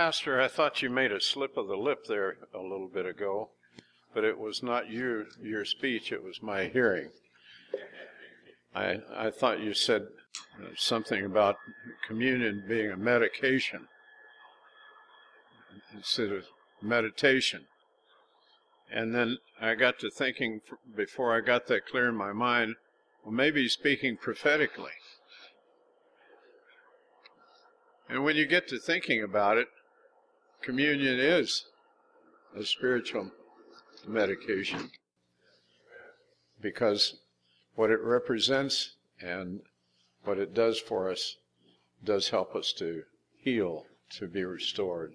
Pastor, I thought you made a slip of the lip there a little bit ago, but it was not you, your speech, it was my hearing. I, I thought you said something about communion being a medication instead of meditation. And then I got to thinking before I got that clear in my mind, well, maybe speaking prophetically. And when you get to thinking about it, communion is a spiritual medication because what it represents and what it does for us does help us to heal, to be restored.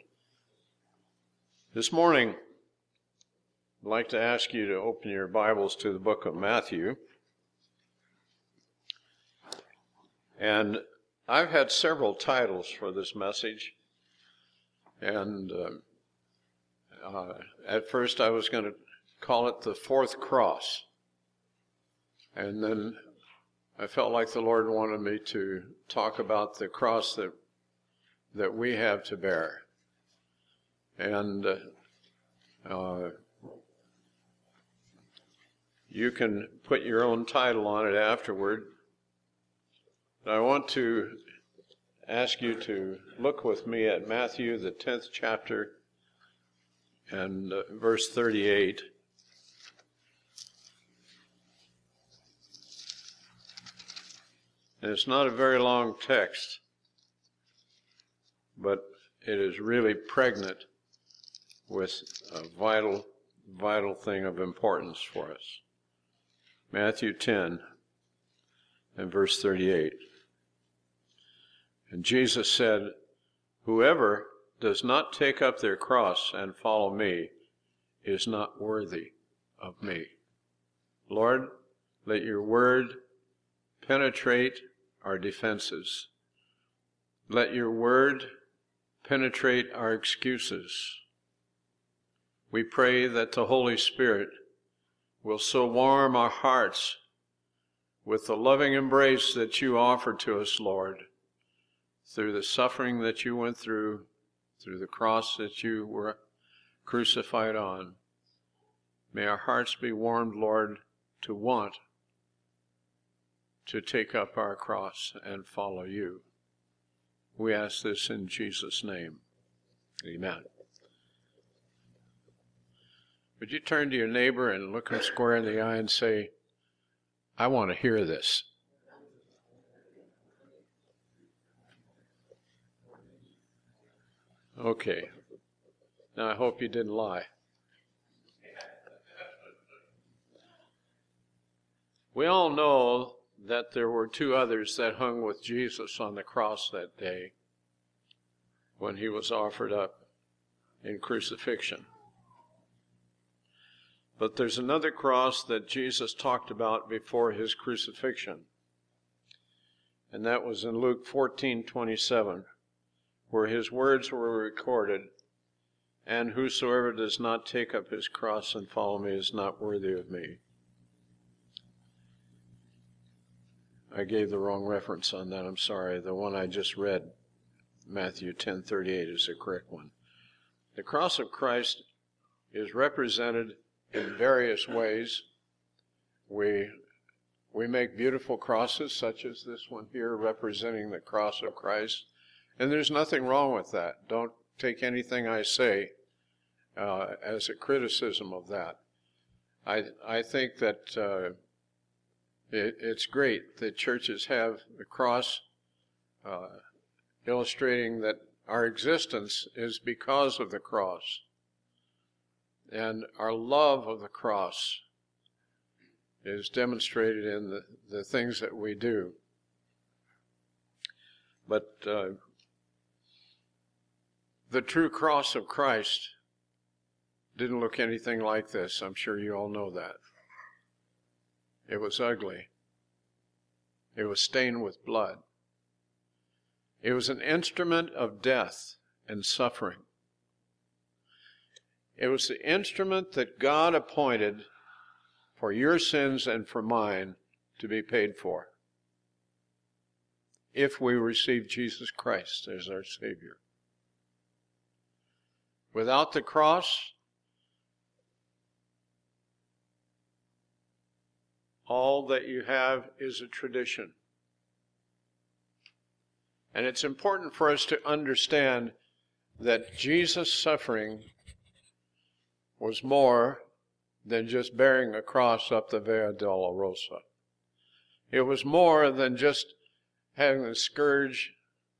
This morning, I'd like to ask you to open your Bibles to the book of Matthew. And I've had several titles for this message. And uh, uh, at first I was going to call it the fourth cross. And then I felt like the Lord wanted me to talk about the cross that that we have to bear. And uh, you can put your own title on it afterward. I want to ask you to look with me at Matthew, the 10th chapter, and uh, verse 38. And it's not a very long text, but it is really pregnant with a vital, vital thing of importance for us. Matthew 10 and verse 38. And Jesus said, Whoever does not take up their cross and follow me is not worthy of me. Lord, let your word penetrate our defenses. Let your word penetrate our excuses. We pray that the Holy Spirit will so warm our hearts with the loving embrace that you offer to us, Lord, through the suffering that you went through, through the cross that you were crucified on. May our hearts be warmed, Lord, to want to take up our cross and follow you. We ask this in Jesus' name. Amen. Would you turn to your neighbor and look him square in the eye and say, I want to hear this? Okay. Now I hope you didn't lie. We all know that there were two others that hung with Jesus on the cross that day when he was offered up in crucifixion. But there's another cross that Jesus talked about before his crucifixion. And that was in Luke 14:27, where his words were recorded, and whosoever does not take up his cross and follow me is not worthy of me. I gave the wrong reference on that. I'm sorry. The one I just read, Matthew 10:38 is the correct one. The cross of Christ is represented in various ways. We we make beautiful crosses such as this one here representing the cross of Christ. And there's nothing wrong with that. Don't take anything I say uh, as a criticism of that. I I think that uh, it, it's great that churches have the cross uh, illustrating that our existence is because of the cross. And our love of the cross is demonstrated in the, the things that we do. But uh, the true cross of Christ didn't look anything like this. I'm sure you all know that. It was ugly. It was stained with blood. It was an instrument of death and suffering. It was the instrument that God appointed for your sins and for mine to be paid for if we receive Jesus Christ as our Savior. Without the cross, all that you have is a tradition. And it's important for us to understand that Jesus' suffering was more than just bearing a cross up the Via Dolorosa. It was more than just having the scourge,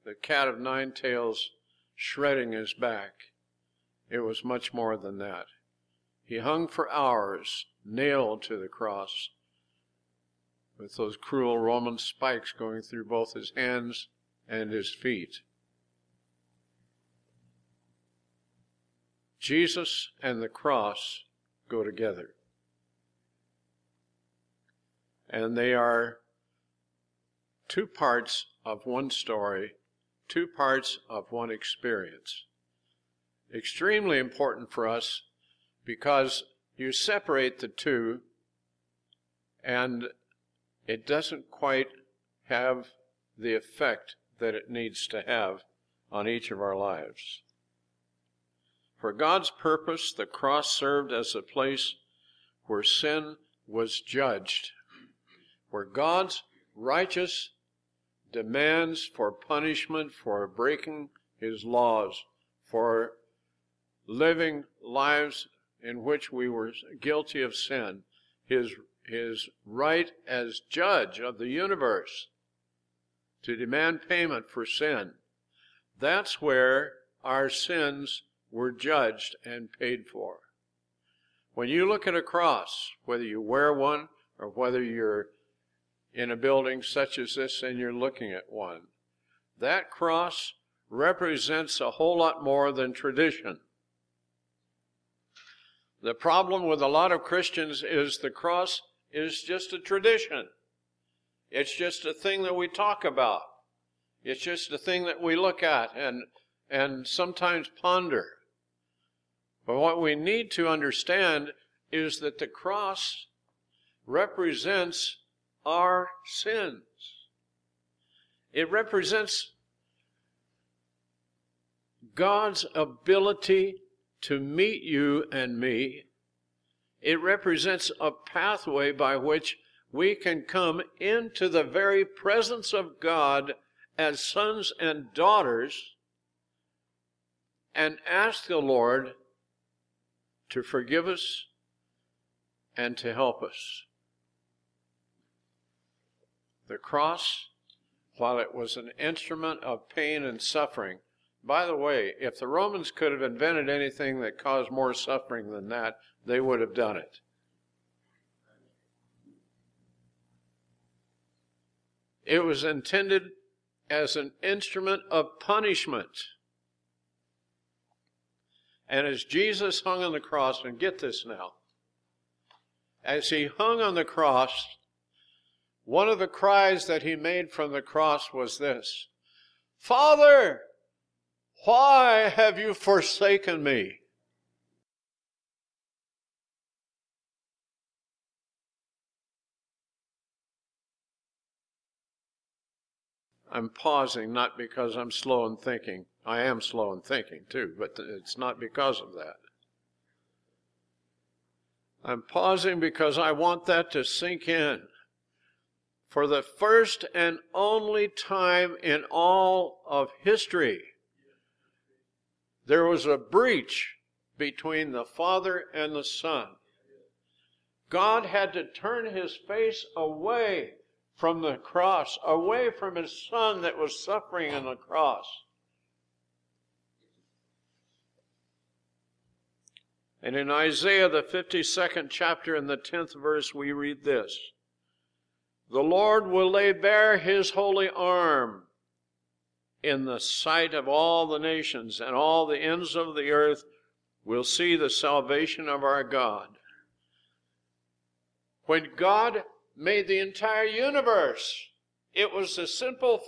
the cat of nine tails, shredding his back. It was much more than that. He hung for hours, nailed to the cross, with those cruel Roman spikes going through both his hands and his feet. Jesus and the cross go together. And they are two parts of one story, two parts of one experience. Extremely important for us because you separate the two and it doesn't quite have the effect that it needs to have on each of our lives. For God's purpose, the cross served as a place where sin was judged, where God's righteous demands for punishment for breaking his laws, for living lives in which we were guilty of sin, his, his right as judge of the universe to demand payment for sin. That's where our sins were judged and paid for. When you look at a cross, whether you wear one or whether you're in a building such as this and you're looking at one, that cross represents a whole lot more than tradition. The problem with a lot of Christians is the cross is just a tradition. It's just a thing that we talk about. It's just a thing that we look at and, and sometimes ponder. But what we need to understand is that the cross represents our sins. It represents God's ability to meet you and me. It represents a pathway by which we can come into the very presence of God as sons and daughters and ask the Lord to forgive us and to help us. The cross, while it was an instrument of pain and suffering, by the way, if the Romans could have invented anything that caused more suffering than that, they would have done it. It was intended as an instrument of punishment. And as Jesus hung on the cross, and get this now, as he hung on the cross, one of the cries that he made from the cross was this Father, why have you forsaken me? I'm pausing not because I'm slow in thinking. I am slow in thinking too, but it's not because of that. I'm pausing because I want that to sink in. For the first and only time in all of history, there was a breach between the Father and the Son. God had to turn his face away from the cross, away from his son that was suffering on the cross. And in Isaiah, the 52nd chapter, in the 10th verse, we read this The Lord will lay bare his holy arm in the sight of all the nations, and all the ends of the earth will see the salvation of our God. When God made the entire universe. It was a simple,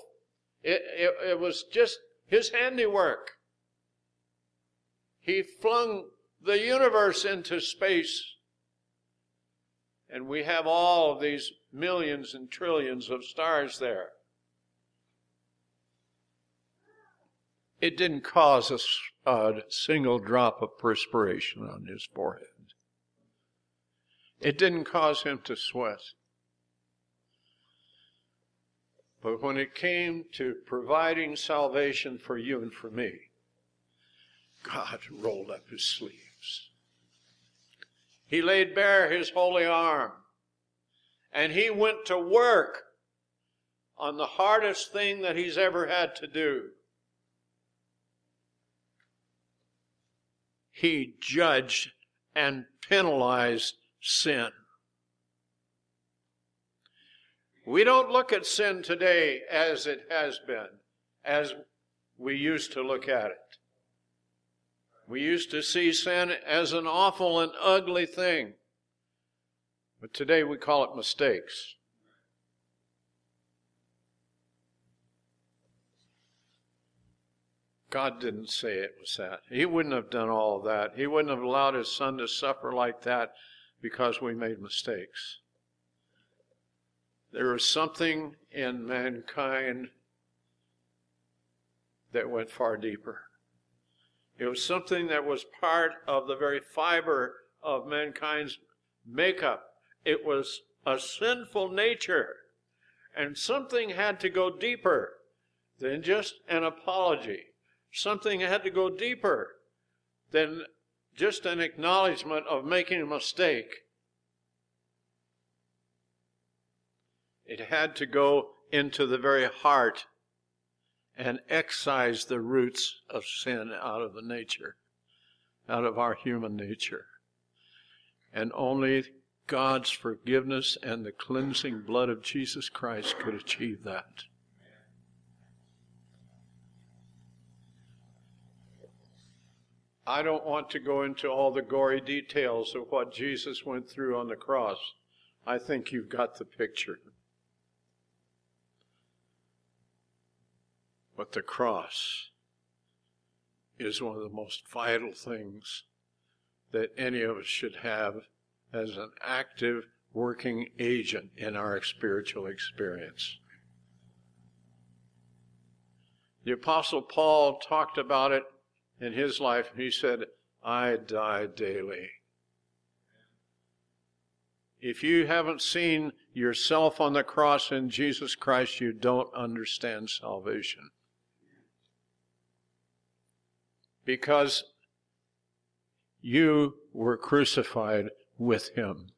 it, it, it was just his handiwork. He flung the universe into space. And we have all of these millions and trillions of stars there. It didn't cause a, a single drop of perspiration on his forehead. It didn't cause him to sweat. But when it came to providing salvation for you and for me, God rolled up his sleeves. He laid bare his holy arm and he went to work on the hardest thing that he's ever had to do. He judged and penalized sin. We don't look at sin today as it has been, as we used to look at it. We used to see sin as an awful and ugly thing. But today we call it mistakes. God didn't say it was that. He wouldn't have done all of that. He wouldn't have allowed his son to suffer like that because we made mistakes. There was something in mankind that went far deeper. It was something that was part of the very fiber of mankind's makeup. It was a sinful nature. And something had to go deeper than just an apology. Something had to go deeper than just an acknowledgement of making a mistake. It had to go into the very heart and excise the roots of sin out of the nature, out of our human nature. And only God's forgiveness and the cleansing blood of Jesus Christ could achieve that. I don't want to go into all the gory details of what Jesus went through on the cross. I think you've got the picture. But the cross is one of the most vital things that any of us should have as an active working agent in our spiritual experience. The Apostle Paul talked about it in his life. He said, I die daily. If you haven't seen yourself on the cross in Jesus Christ, you don't understand salvation. because you were crucified with him.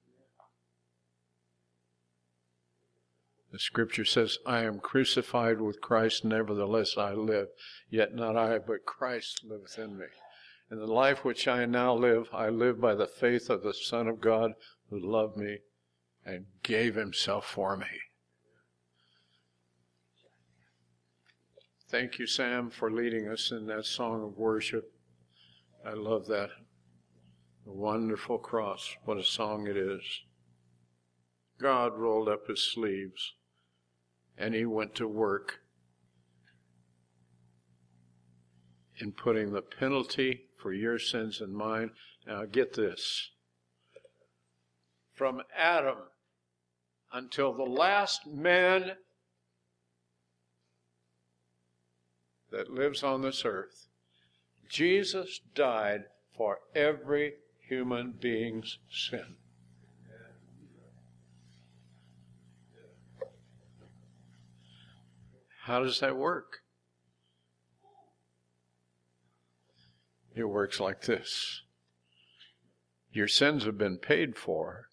The scripture says, I am crucified with Christ, nevertheless I live. Yet not I, but Christ liveth in me. In the life which I now live, I live by the faith of the Son of God who loved me and gave himself for me. Thank you, Sam, for leading us in that song of worship. I love that. A wonderful cross. What a song it is. God rolled up his sleeves and he went to work in putting the penalty for your sins and mine. Now, get this. From Adam until the last man that lives on this earth. Jesus died for every human being's sin. How does that work? It works like this Your sins have been paid for,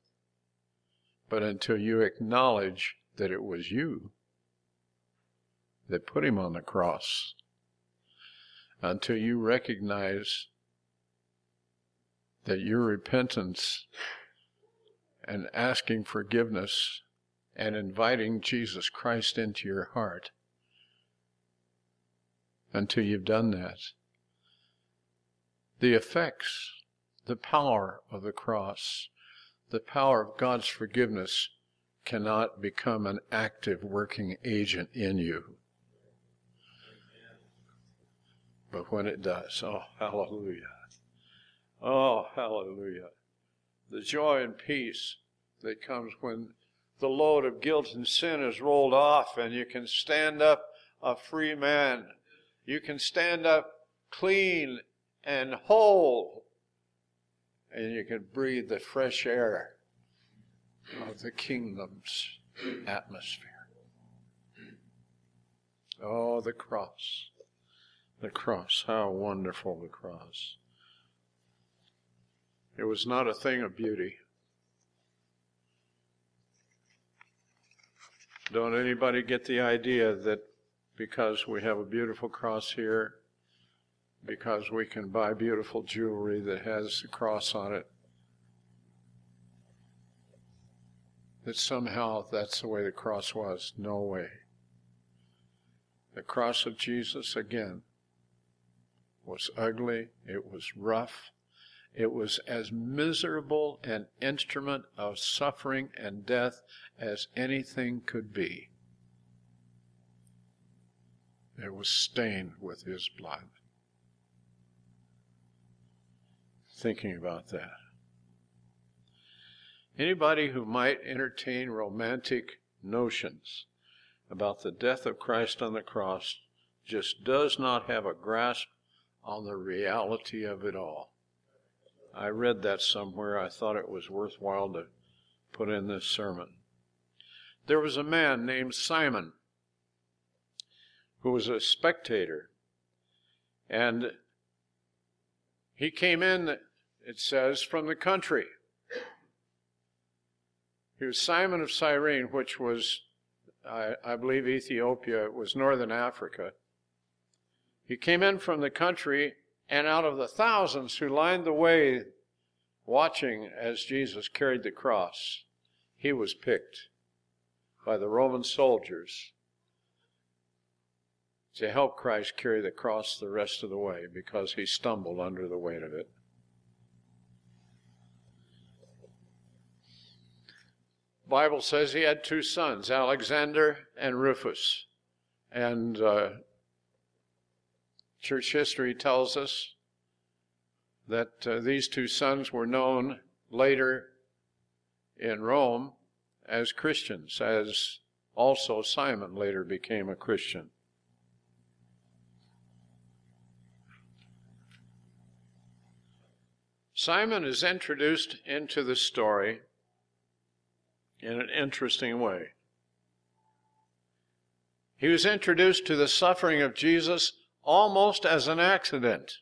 but until you acknowledge that it was you that put him on the cross, until you recognize that your repentance and asking forgiveness and inviting Jesus Christ into your heart, until you've done that, the effects, the power of the cross, the power of God's forgiveness cannot become an active working agent in you. But when it does, oh, hallelujah. Oh, hallelujah. The joy and peace that comes when the load of guilt and sin is rolled off and you can stand up a free man You can stand up clean and whole, and you can breathe the fresh air of the kingdom's atmosphere. Oh, the cross. The cross. How wonderful the cross. It was not a thing of beauty. Don't anybody get the idea that because we have a beautiful cross here, because we can buy beautiful jewelry that has the cross on it, that somehow that's the way the cross was. No way. The cross of Jesus, again, was ugly, it was rough, it was as miserable an instrument of suffering and death as anything could be. It was stained with his blood. Thinking about that. Anybody who might entertain romantic notions about the death of Christ on the cross just does not have a grasp on the reality of it all. I read that somewhere. I thought it was worthwhile to put in this sermon. There was a man named Simon who was a spectator, and he came in, it says, from the country. He was Simon of Cyrene, which was, I, I believe, Ethiopia. It was northern Africa. He came in from the country and out of the thousands who lined the way watching as Jesus carried the cross, he was picked by the Roman soldiers to help Christ carry the cross the rest of the way because he stumbled under the weight of it. Bible says he had two sons, Alexander and Rufus. And uh, Church history tells us that uh, these two sons were known later in Rome as Christians, as also Simon later became a Christian. Simon is introduced into the story in an interesting way. He was introduced to the suffering of Jesus almost as an accident.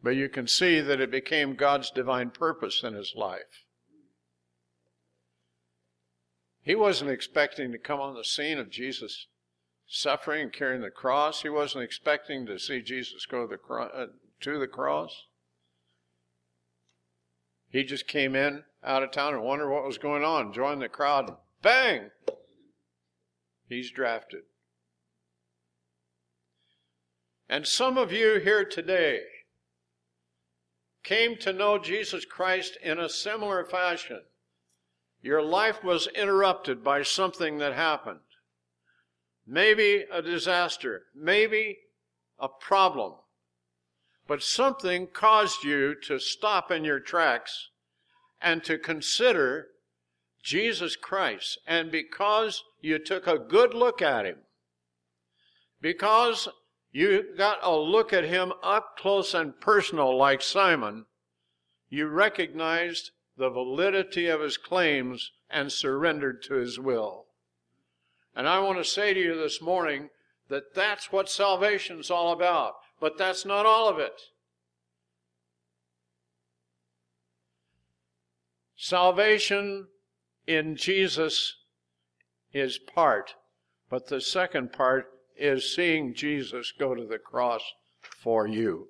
But you can see that it became God's divine purpose in his life. He wasn't expecting to come on the scene of Jesus suffering and carrying the cross. He wasn't expecting to see Jesus go to the, uh, to the cross. He just came in out of town and wondered what was going on, joined the crowd, bang! He's drafted. And some of you here today came to know Jesus Christ in a similar fashion. Your life was interrupted by something that happened. Maybe a disaster, maybe a problem, but something caused you to stop in your tracks and to consider Jesus Christ. And because you took a good look at him, because you got a look at him up close and personal like Simon. You recognized the validity of his claims and surrendered to his will. And I want to say to you this morning that that's what salvation's all about. But that's not all of it. Salvation in Jesus is part, but the second part is seeing Jesus go to the cross for you.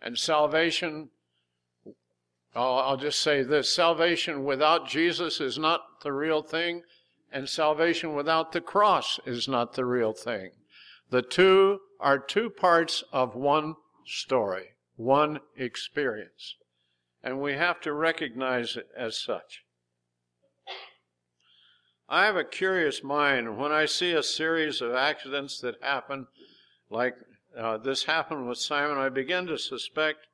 And salvation, I'll just say this salvation without Jesus is not the real thing, and salvation without the cross is not the real thing. The two are two parts of one story, one experience. And we have to recognize it as such. I have a curious mind. When I see a series of accidents that happen, like uh, this happened with Simon, I begin to suspect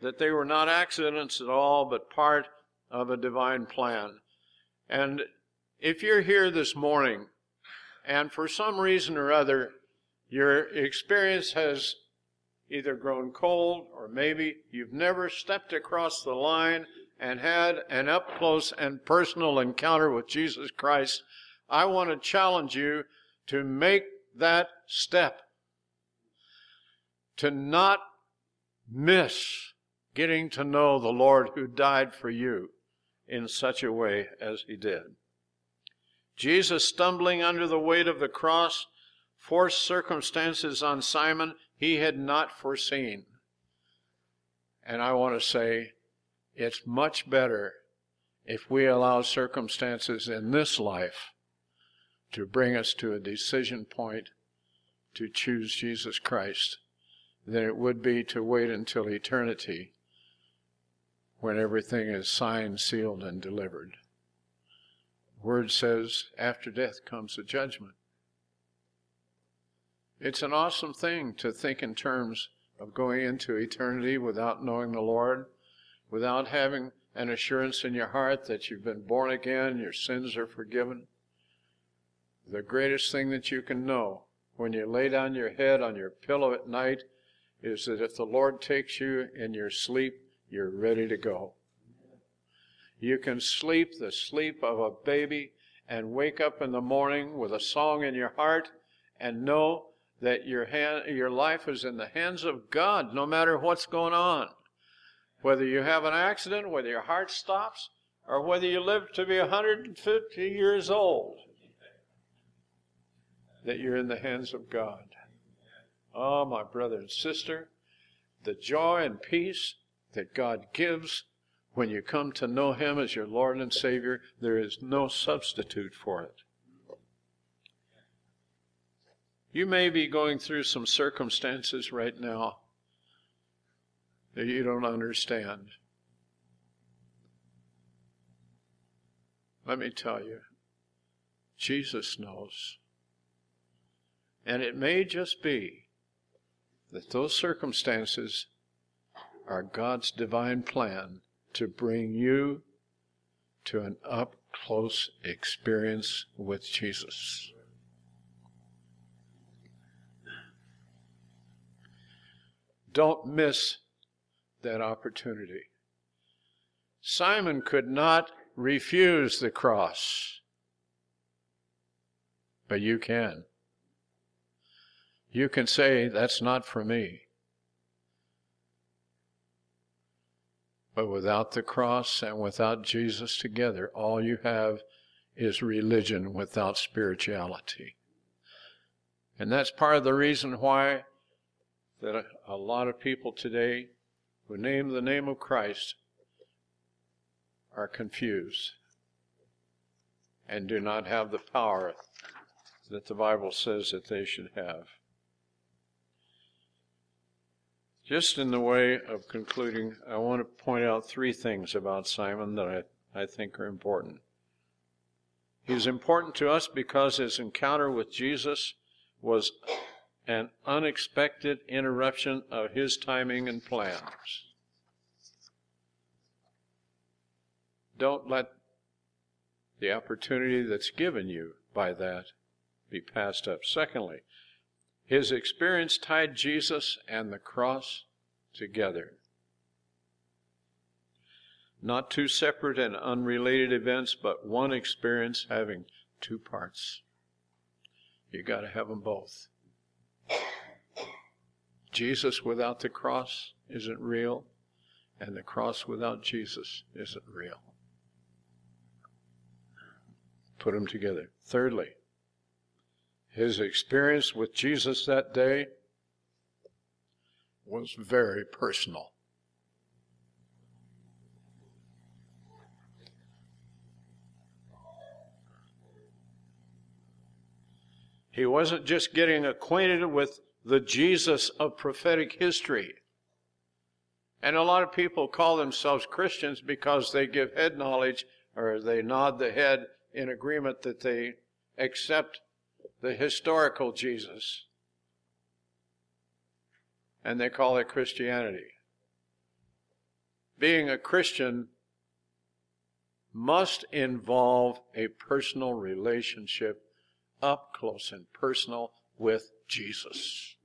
that they were not accidents at all, but part of a divine plan. And if you're here this morning and for some reason or other, your experience has either grown cold or maybe you've never stepped across the line and had an up close and personal encounter with Jesus Christ, I want to challenge you to make that step. To not miss getting to know the Lord who died for you in such a way as he did. Jesus, stumbling under the weight of the cross, forced circumstances on Simon he had not foreseen. And I want to say, it's much better if we allow circumstances in this life to bring us to a decision point to choose Jesus Christ than it would be to wait until eternity when everything is signed, sealed, and delivered. Word says, after death comes the judgment. It's an awesome thing to think in terms of going into eternity without knowing the Lord, without having an assurance in your heart that you've been born again, your sins are forgiven. The greatest thing that you can know when you lay down your head on your pillow at night is that if the Lord takes you in your sleep, you're ready to go. You can sleep the sleep of a baby and wake up in the morning with a song in your heart and know that your hand, your life is in the hands of God, no matter what's going on. Whether you have an accident, whether your heart stops, or whether you live to be 150 years old, that you're in the hands of God. Oh, my brother and sister, the joy and peace that God gives when you come to know Him as your Lord and Savior, there is no substitute for it. You may be going through some circumstances right now that you don't understand. Let me tell you, Jesus knows. And it may just be that those circumstances are God's divine plan to bring you to an up close experience with Jesus. Don't miss that opportunity. Simon could not refuse the cross, but you can. You can say, That's not for me. But without the cross and without Jesus together, all you have is religion without spirituality. And that's part of the reason why that a, lot of people today who name the name of Christ are confused and do not have the power that the Bible says that they should have. Just in the way of concluding, I want to point out three things about Simon that I, I think are important. He's important to us because his encounter with Jesus was an unexpected interruption of his timing and plans. Don't let the opportunity that's given you by that be passed up. Secondly, his experience tied Jesus and the cross together. Not two separate and unrelated events, but one experience having two parts. You got to have them both. Jesus without the cross isn't real, and the cross without Jesus isn't real. Put them together. Thirdly, his experience with Jesus that day was very personal. He wasn't just getting acquainted with the Jesus of prophetic history. And a lot of people call themselves Christians because they give head knowledge or they nod the head in agreement that they accept the historical Jesus. And they call it Christianity. Being a Christian must involve a personal relationship up close and personal with Jesus.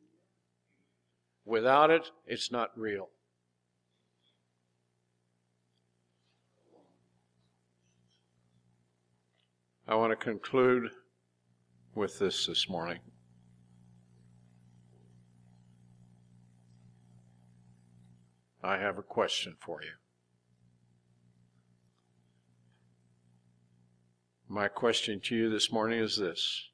Without it, it's not real. I want to conclude with this this morning. I have a question for you. My question to you this morning is this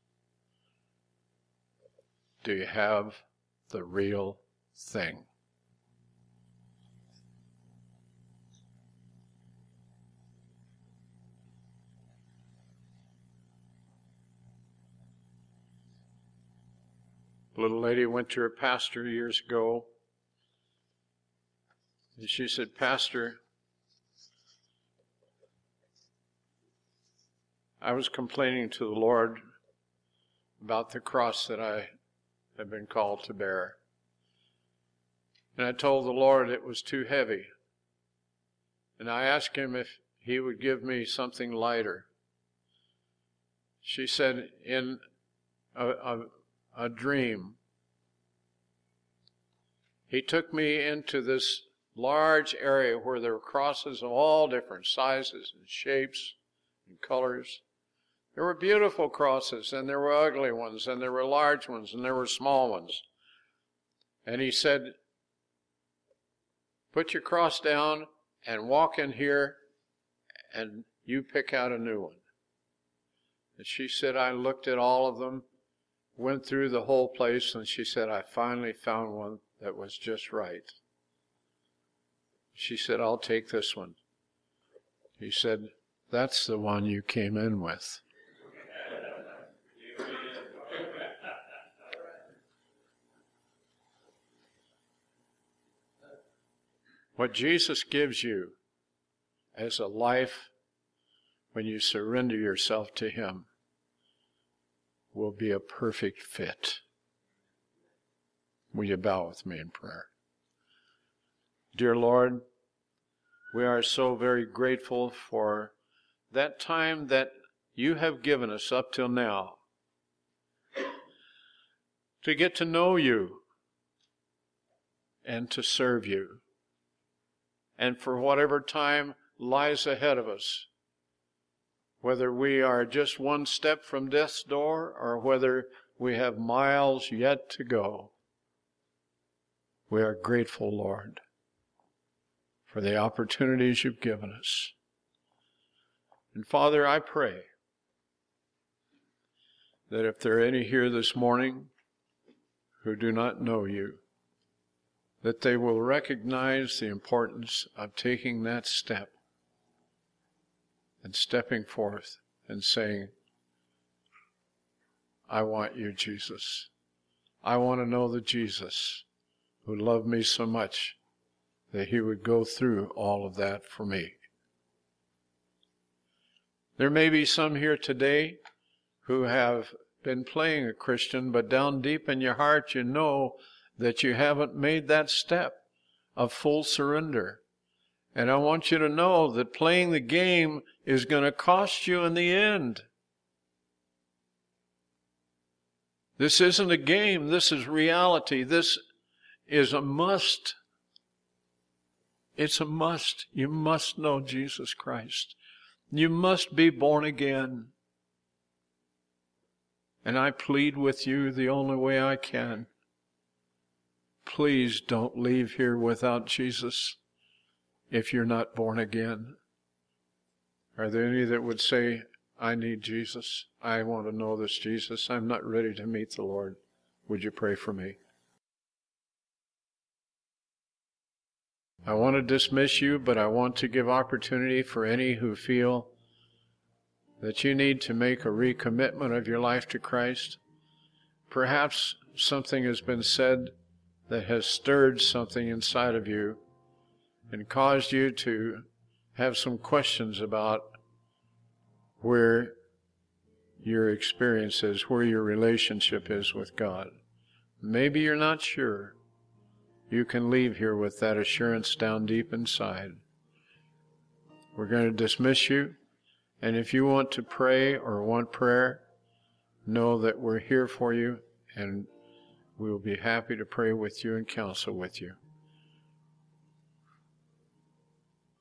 Do you have the real thing? Little lady went to her pastor years ago, and she said, Pastor, I was complaining to the Lord about the cross that I had been called to bear. And I told the Lord it was too heavy. And I asked him if he would give me something lighter. She said, in a, a, a dream, he took me into this large area where there were crosses of all different sizes and shapes and colors. There were beautiful crosses, and there were ugly ones, and there were large ones, and there were small ones. And he said, Put your cross down and walk in here, and you pick out a new one. And she said, I looked at all of them, went through the whole place, and she said, I finally found one that was just right. She said, I'll take this one. He said, That's the one you came in with. What Jesus gives you as a life when you surrender yourself to Him will be a perfect fit. Will you bow with me in prayer? Dear Lord, we are so very grateful for that time that you have given us up till now to get to know you and to serve you and for whatever time lies ahead of us. Whether we are just one step from death's door or whether we have miles yet to go, we are grateful, Lord, for the opportunities you've given us. And Father, I pray that if there are any here this morning who do not know you, that they will recognize the importance of taking that step and stepping forth and saying, I want you, Jesus. I want to know the Jesus who loved me so much that he would go through all of that for me. There may be some here today who have been playing a Christian, but down deep in your heart you know that you haven't made that step of full surrender. And I want you to know that playing the game is going to cost you in the end. This isn't a game, this is reality. This is a must. It's a must. You must know Jesus Christ. You must be born again. And I plead with you the only way I can. Please don't leave here without Jesus if you're not born again. Are there any that would say, I need Jesus? I want to know this Jesus. I'm not ready to meet the Lord. Would you pray for me? I want to dismiss you, but I want to give opportunity for any who feel that you need to make a recommitment of your life to Christ. Perhaps something has been said that has stirred something inside of you and caused you to have some questions about where your experience is, where your relationship is with God. Maybe you're not sure. You can leave here with that assurance down deep inside. We're going to dismiss you. And if you want to pray or want prayer, know that we're here for you and we will be happy to pray with you and counsel with you.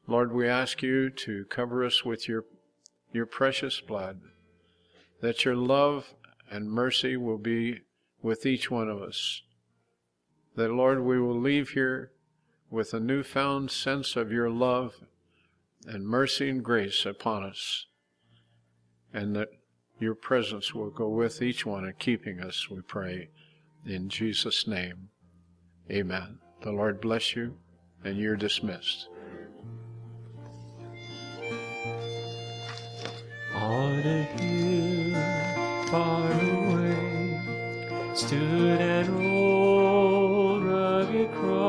Lord, we ask you to cover us with your, your precious blood, that your love and mercy will be with each one of us. That, Lord, we will leave here with a newfound sense of your love and mercy and grace upon us, and that your presence will go with each one in keeping us, we pray. In Jesus' name, amen. The Lord bless you, and you're dismissed. On a hill far away stood an old rugged cross,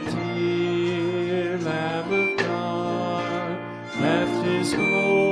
dear Lamb of God left his glory